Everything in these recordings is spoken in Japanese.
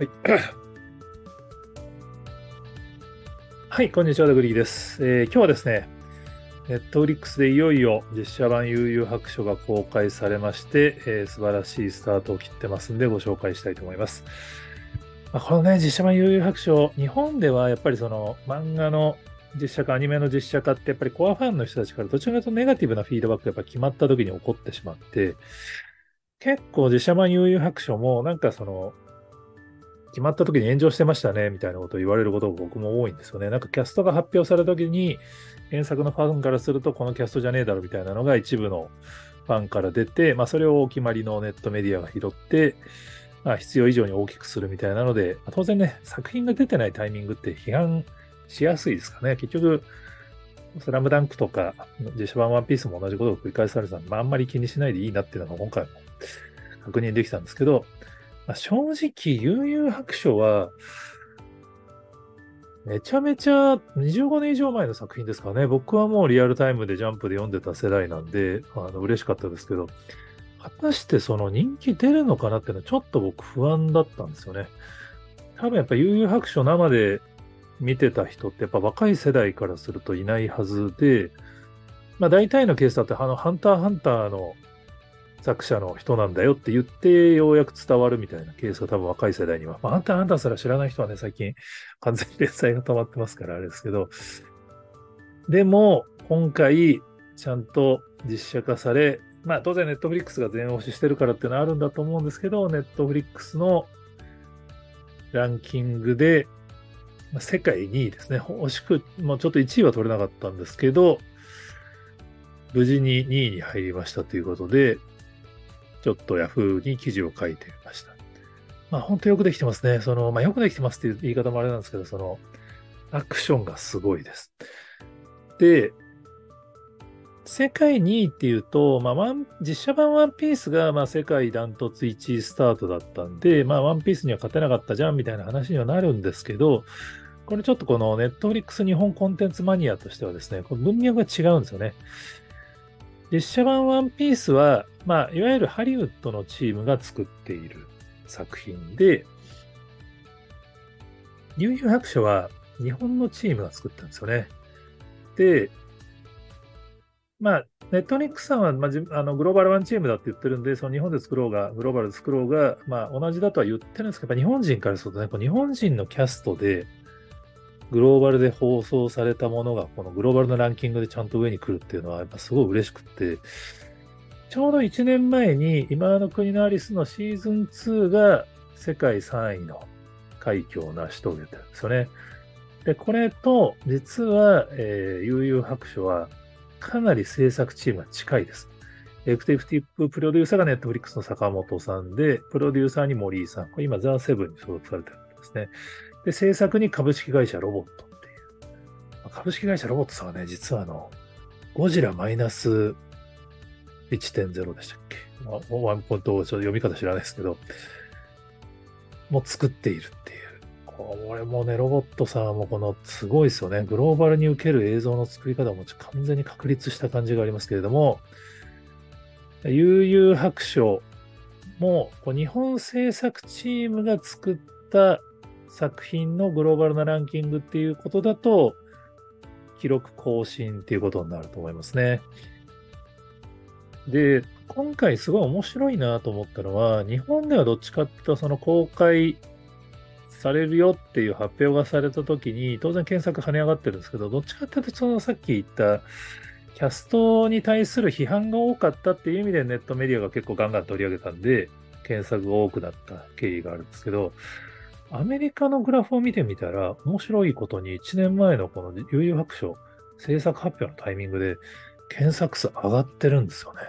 はい。はい、こんにちは、ダグリーです、えー、今日はですね、ネットフリックスでいよいよ実写版悠々白書が公開されまして、えー、素晴らしいスタートを切ってますんでご紹介したいと思います。まあ、このね、実写版悠々白書、日本ではやっぱりその漫画の実写化、アニメの実写化ってやっぱりコアファンの人たちからどちらかとネガティブなフィードバックがやっぱ決まった時に起こってしまって、結構実写版悠々白書もなんかその決まった時に炎上してましたねみたいなことを言われることが僕も多いんですよね。なんかキャストが発表された時に原作のファンからするとこのキャストじゃねえだろみたいなのが一部のファンから出て、まあ、それをお決まりのネットメディアが拾って、まあ、必要以上に大きくするみたいなので、当然ね、作品が出てないタイミングって批判しやすいですかね。結局、スラムダンクとか、実写版ワンピースも同じことを繰り返されてたんで、まあ、あんまり気にしないでいいなっていうのが今回も確認できたんですけど、まあ、正直、悠々白書は、めちゃめちゃ25年以上前の作品ですかね。僕はもうリアルタイムでジャンプで読んでた世代なんで、あの嬉しかったですけど、果たしてその人気出るのかなっていうのはちょっと僕不安だったんですよね。多分やっぱ悠々白書生で見てた人ってやっぱ若い世代からするといないはずで、まあ大体のケースだってあのハンターハンターの作者の人なんだよって言ってようやく伝わるみたいなケースが多分若い世代には。まあ、あんたあんたすら知らない人はね、最近完全に連載が止まってますからあれですけど。でも、今回、ちゃんと実写化され、まあ当然ネットフリックスが全押ししてるからっていうのはあるんだと思うんですけど、ネットフリックスのランキングで、まあ、世界2位ですね。惜しく、もうちょっと1位は取れなかったんですけど、無事に2位に入りましたということで、ちょっと Yahoo に記事を書いてみました。まあ本当よくできてますね。その、まあよくできてますっていう言い方もあれなんですけど、その、アクションがすごいです。で、世界2位っていうと、まあ、実写版ワンピースがまあ世界ダントツ1位スタートだったんで、まあ、ワンピースには勝てなかったじゃんみたいな話にはなるんですけど、これちょっとこのネットフリックス日本コンテンツマニアとしてはですね、この文脈が違うんですよね。実写版ワンピースは、まあ、いわゆるハリウッドのチームが作っている作品で、悠々白書は日本のチームが作ったんですよね。で、まあ、ネットニックさんは、まあ、あのグローバルワンチームだって言ってるんで、その日本で作ろうが、グローバルで作ろうが、まあ、同じだとは言ってるんですけど、日本人からするとね、こ日本人のキャストで、グローバルで放送されたものが、このグローバルのランキングでちゃんと上に来るっていうのは、やっぱすごい嬉しくって、ちょうど1年前に、今際の国のアリスのシーズン2が世界3位の快挙を成し遂げてるんですよね。で、これと、実は、えー、幽☆遊☆白書は、かなり制作チームが近いです。エクティブティッププロデューサーがネットフリックスの坂本さんで、プロデューサーに森井さん。これ今、ザ・セブンに所属されてるですね。で、制作に株式会社ロボットっていう。まあ株式会社ロボットさんはね、実はあの、ゴジラマイナス1.0でしたっけ？まあワンポイント、ちょっと読み方知らないですけど、もう作っているっていう。これもね、ロボットさんもこの、すごいですよね。グローバルに受ける映像の作り方も完全に確立した感じがありますけれども、悠々白書も、日本制作チームが作った作品のグローバルなランキングっていうことだと、記録更新っていうことになると思いますね。で、今回すごい面白いなと思ったのは、日本ではどっちかっていうと、その公開されるよっていう発表がされた時に、当然検索跳ね上がってるんですけど、どっちかっていうと、そのさっき言ったキャストに対する批判が多かったっていう意味でネットメディアが結構ガンガン取り上げたんで、検索が多くなった経緯があるんですけど、アメリカのグラフを見てみたら、面白いことに1年前のこの悠々白書制作発表のタイミングで検索数上がってるんですよね。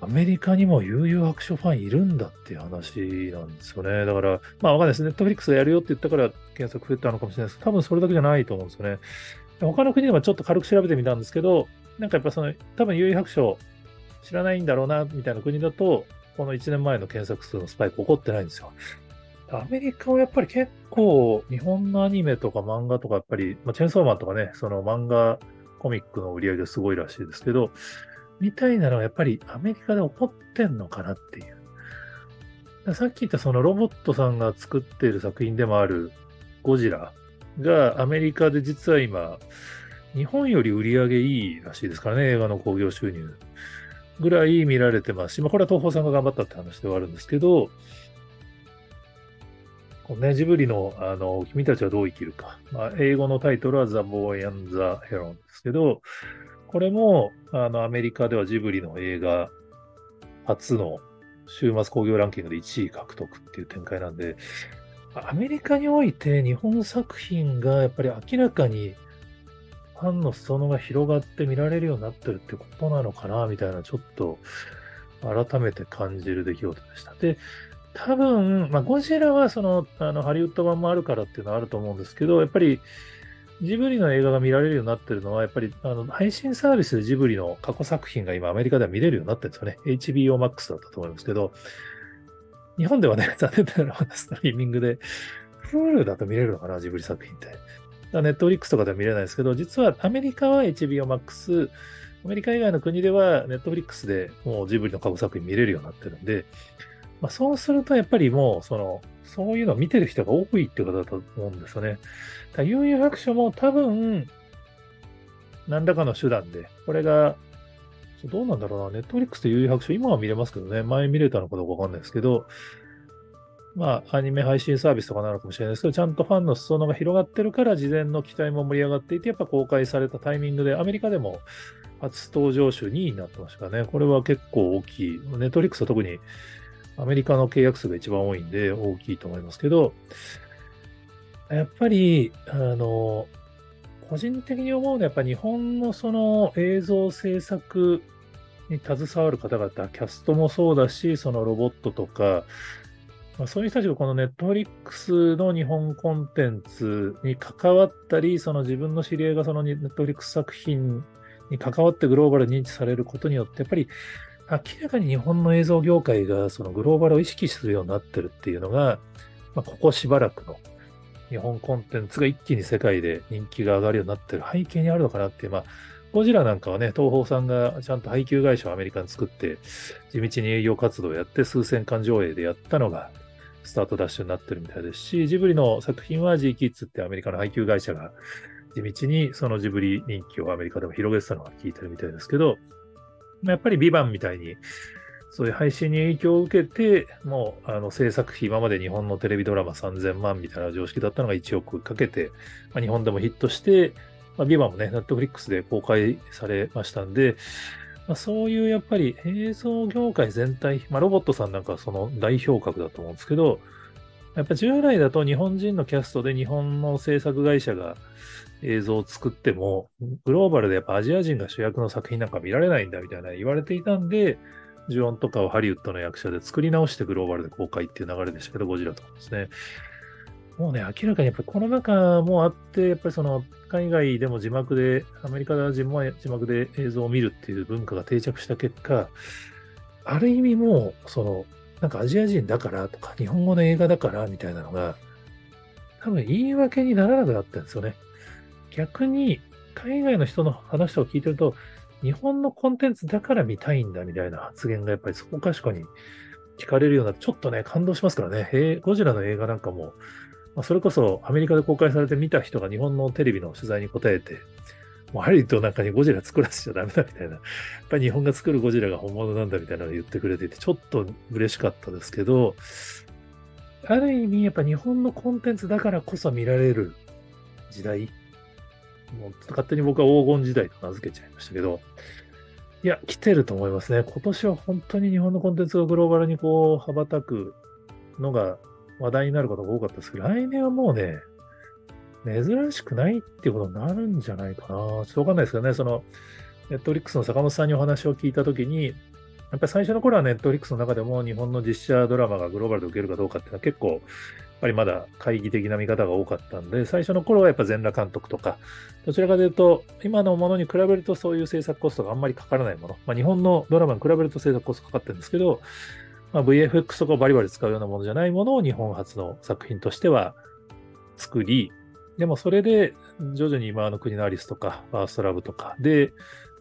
アメリカにも悠々白書ファンいるんだっていう話なんですよね。だから、まあわかんないです。ネットフリックスがやるよって言ったから検索増えたのかもしれないです多分それだけじゃないと思うんですよね。他の国でもちょっと軽く調べてみたんですけど、なんかやっぱその、多分悠々白書知らないんだろうな、みたいな国だと、この1年前の検索数のスパイク起こってないんですよ。アメリカはやっぱり結構日本のアニメとか漫画とかやっぱり、まあ、チェンソーマンとかね、その漫画コミックの売り上げすごいらしいですけど、みたいなのはやっぱりアメリカで起こってんのかなっていう。さっき言ったそのロボットさんが作っている作品でもあるゴジラがアメリカで実は今、日本より売り上げいいらしいですからね、映画の興行収入ぐらい見られてますし、まあ、これは東宝さんが頑張ったって話ではあるんですけど、ね、ジブリの、あの、君たちはどう生きるか。まあ、英語のタイトルは The Boy and the Heron ですけど、これも、あの、アメリカではジブリの映画初の週末興行ランキングで1位獲得っていう展開なんで、アメリカにおいて日本作品がやっぱり明らかにファンの裾野が広がって見られるようになってるってことなのかな、みたいな、ちょっと改めて感じる出来事でした。で、多分、まあ、ゴジラはその、あの、ハリウッド版もあるからっていうのはあると思うんですけど、やっぱり、ジブリの映画が見られるようになってるのは、やっぱり、あの、配信サービスでジブリの過去作品が今アメリカでは見れるようになってるんですよね。HBO Max だったと思いますけど、日本ではね、残念ながらストリーミングで、Hulu だと見れるのかな、ジブリ作品って。ネットフリックスとかでは見れないですけど、実はアメリカは HBO Max、アメリカ以外の国ではネットフリックスでもうジブリの過去作品見れるようになってるんで、まあ、そうするとやっぱりもう、その、そういうのを見てる人が多いってことだと思うんですよね。だ悠々白書も多分、何らかの手段で、これが、どうなんだろうな、ネットフリックスで悠々白書、今は見れますけどね、前見れたのかどうかわかんないですけど、まあ、アニメ配信サービスとかなのかもしれないですけど、ちゃんとファンの裾野が広がってるから、事前の期待も盛り上がっていて、やっぱ公開されたタイミングで、アメリカでも初登場週2位になってましたからね。これは結構大きい。ネットフリックスは特にアメリカの契約数が一番多いんで大きいと思いますけど、やっぱり、あの、個人的に思うのは、やっぱ日本のその映像制作に携わる方々、キャストもそうだし、そのロボットとか、まあ、そういう人たちがこのネットフリックスの日本コンテンツに関わったり、その自分の知り合いがそのネットフリックス作品に関わってグローバル認知されることによって、やっぱり明らかに日本の映像業界がそのグローバルを意識するようになってるっていうのが、まあ、ここしばらくの日本コンテンツが一気に世界で人気が上がるようになってる背景にあるのかなっていう、まあ、ゴジラなんかはね、東宝さんがちゃんと配給会社をアメリカに作って、地道に営業活動をやって数千巻上映でやったのが、スタートダッシュになってるみたいですし、ジブリの作品は G キッズってアメリカの配給会社が地道にそのジブリ人気をアメリカでも広げてたのが聞いてるみたいですけど、やっぱりビバンみたいに、そういう配信に影響を受けて、もうあの制作費、今まで日本のテレビドラマ3000万みたいな常識だったのが1億かけて、まあ、日本でもヒットして、まあ、ビバンもね、ネットフリックスで公開されましたんで、まあ、そういうやっぱり映像業界全体、まあ、ロボットさんなんかその代表格だと思うんですけど、やっぱ従来だと日本人のキャストで日本の制作会社が映像を作っても、グローバルでやっぱアジア人が主役の作品なんか見られないんだみたいな言われていたんで、ジュオンとかをハリウッドの役者で作り直してグローバルで公開っていう流れでしたけど、ゴジラとかですね。もうね、明らかにやっぱりコロナ禍もあって、やっぱりその海外でも字幕で、アメリカでは字幕で映像を見るっていう文化が定着した結果、ある意味もう、その、なんかアジア人だからとか、日本語の映画だからみたいなのが、多分言い訳にならなくなったんですよね。逆に、海外の人の話とか聞いてると、日本のコンテンツだから見たいんだみたいな発言がやっぱりそこかしこに聞かれるような、ちょっとね、感動しますからね。えゴジラの映画なんかも、まあ、それこそアメリカで公開されて見た人が日本のテレビの取材に答えて、もうハリウッドなんかにゴジラ作らせちゃダメだみたいな、やっぱり日本が作るゴジラが本物なんだみたいなのを言ってくれていて、ちょっと嬉しかったですけど、ある意味やっぱ日本のコンテンツだからこそ見られる時代。もう勝手に僕は黄金時代と名付けちゃいましたけど、いや、来てると思いますね。今年は本当に日本のコンテンツがグローバルにこう、羽ばたくのが話題になることが多かったですけど、来年はもうね、珍しくないっていうことになるんじゃないかな。ちょっとわかんないですけどね、その、ネットリックスの坂本さんにお話を聞いたときに、やっぱり最初の頃はネットリックスの中でも日本の実写ドラマがグローバルで受けるかどうかっていうのは結構やっぱりまだ懐疑的な見方が多かったんで、最初の頃はやっぱ全裸監督とか、どちらかというと、今のものに比べるとそういう制作コストがあんまりかからないもの。まあ、日本のドラマに比べると制作コストかかってるんですけど、まあ、VFX とかバリバリ使うようなものじゃないものを日本初の作品としては作り、でもそれで徐々に今の国のアリスとか、ファーストラブとかで、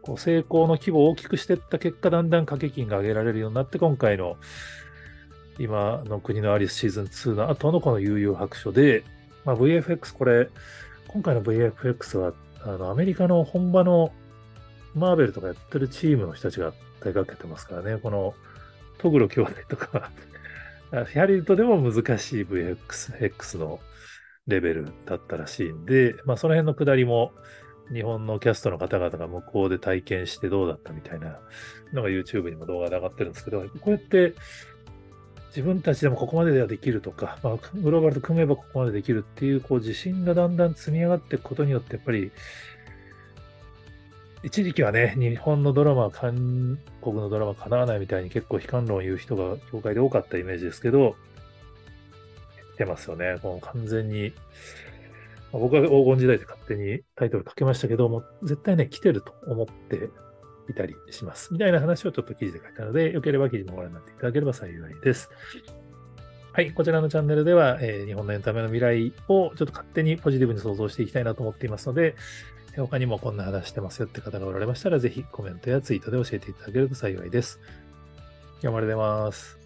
こう成功の規模を大きくしていった結果、だんだん掛け金が上げられるようになって、今回の今の国のアリスシーズン2の後のこの悠々白書で、まあ、VFX これ、今回の VFX はあのアメリカの本場のマーベルとかやってるチームの人たちが手掛けてますからね、このトグロ兄弟とかハリウッドでも難しい VFX のレベルだったらしいんで、まあその辺のくだりも日本のキャストの方々が向こうで体験してどうだったみたいなのが YouTube にも動画で上がってるんですけど、こうやって自分たちでもここまでではできるとか、まあ、グローバルと組めばここまでできるっていう、こう自信がだんだん積み上がっていくことによって、やっぱり一時期はね、日本のドラマ韓国のドラマかなわないみたいに結構悲観論を言う人が業界で多かったイメージですけど、てますよね。もう完全に、ま、僕は黄金時代で勝手にタイトルかけましたけども、絶対ね、来てると思っていたりします。みたいな話をちょっと記事で書いたので、よければ記事もご覧になっていただければ幸いです。はい、こちらのチャンネルでは、えー、日本のエンタメの未来をちょっと勝手にポジティブに想像していきたいなと思っていますので、他にもこんな話してますよって方がおられましたら、ぜひコメントやツイートで教えていただけると幸いです。読まれてます。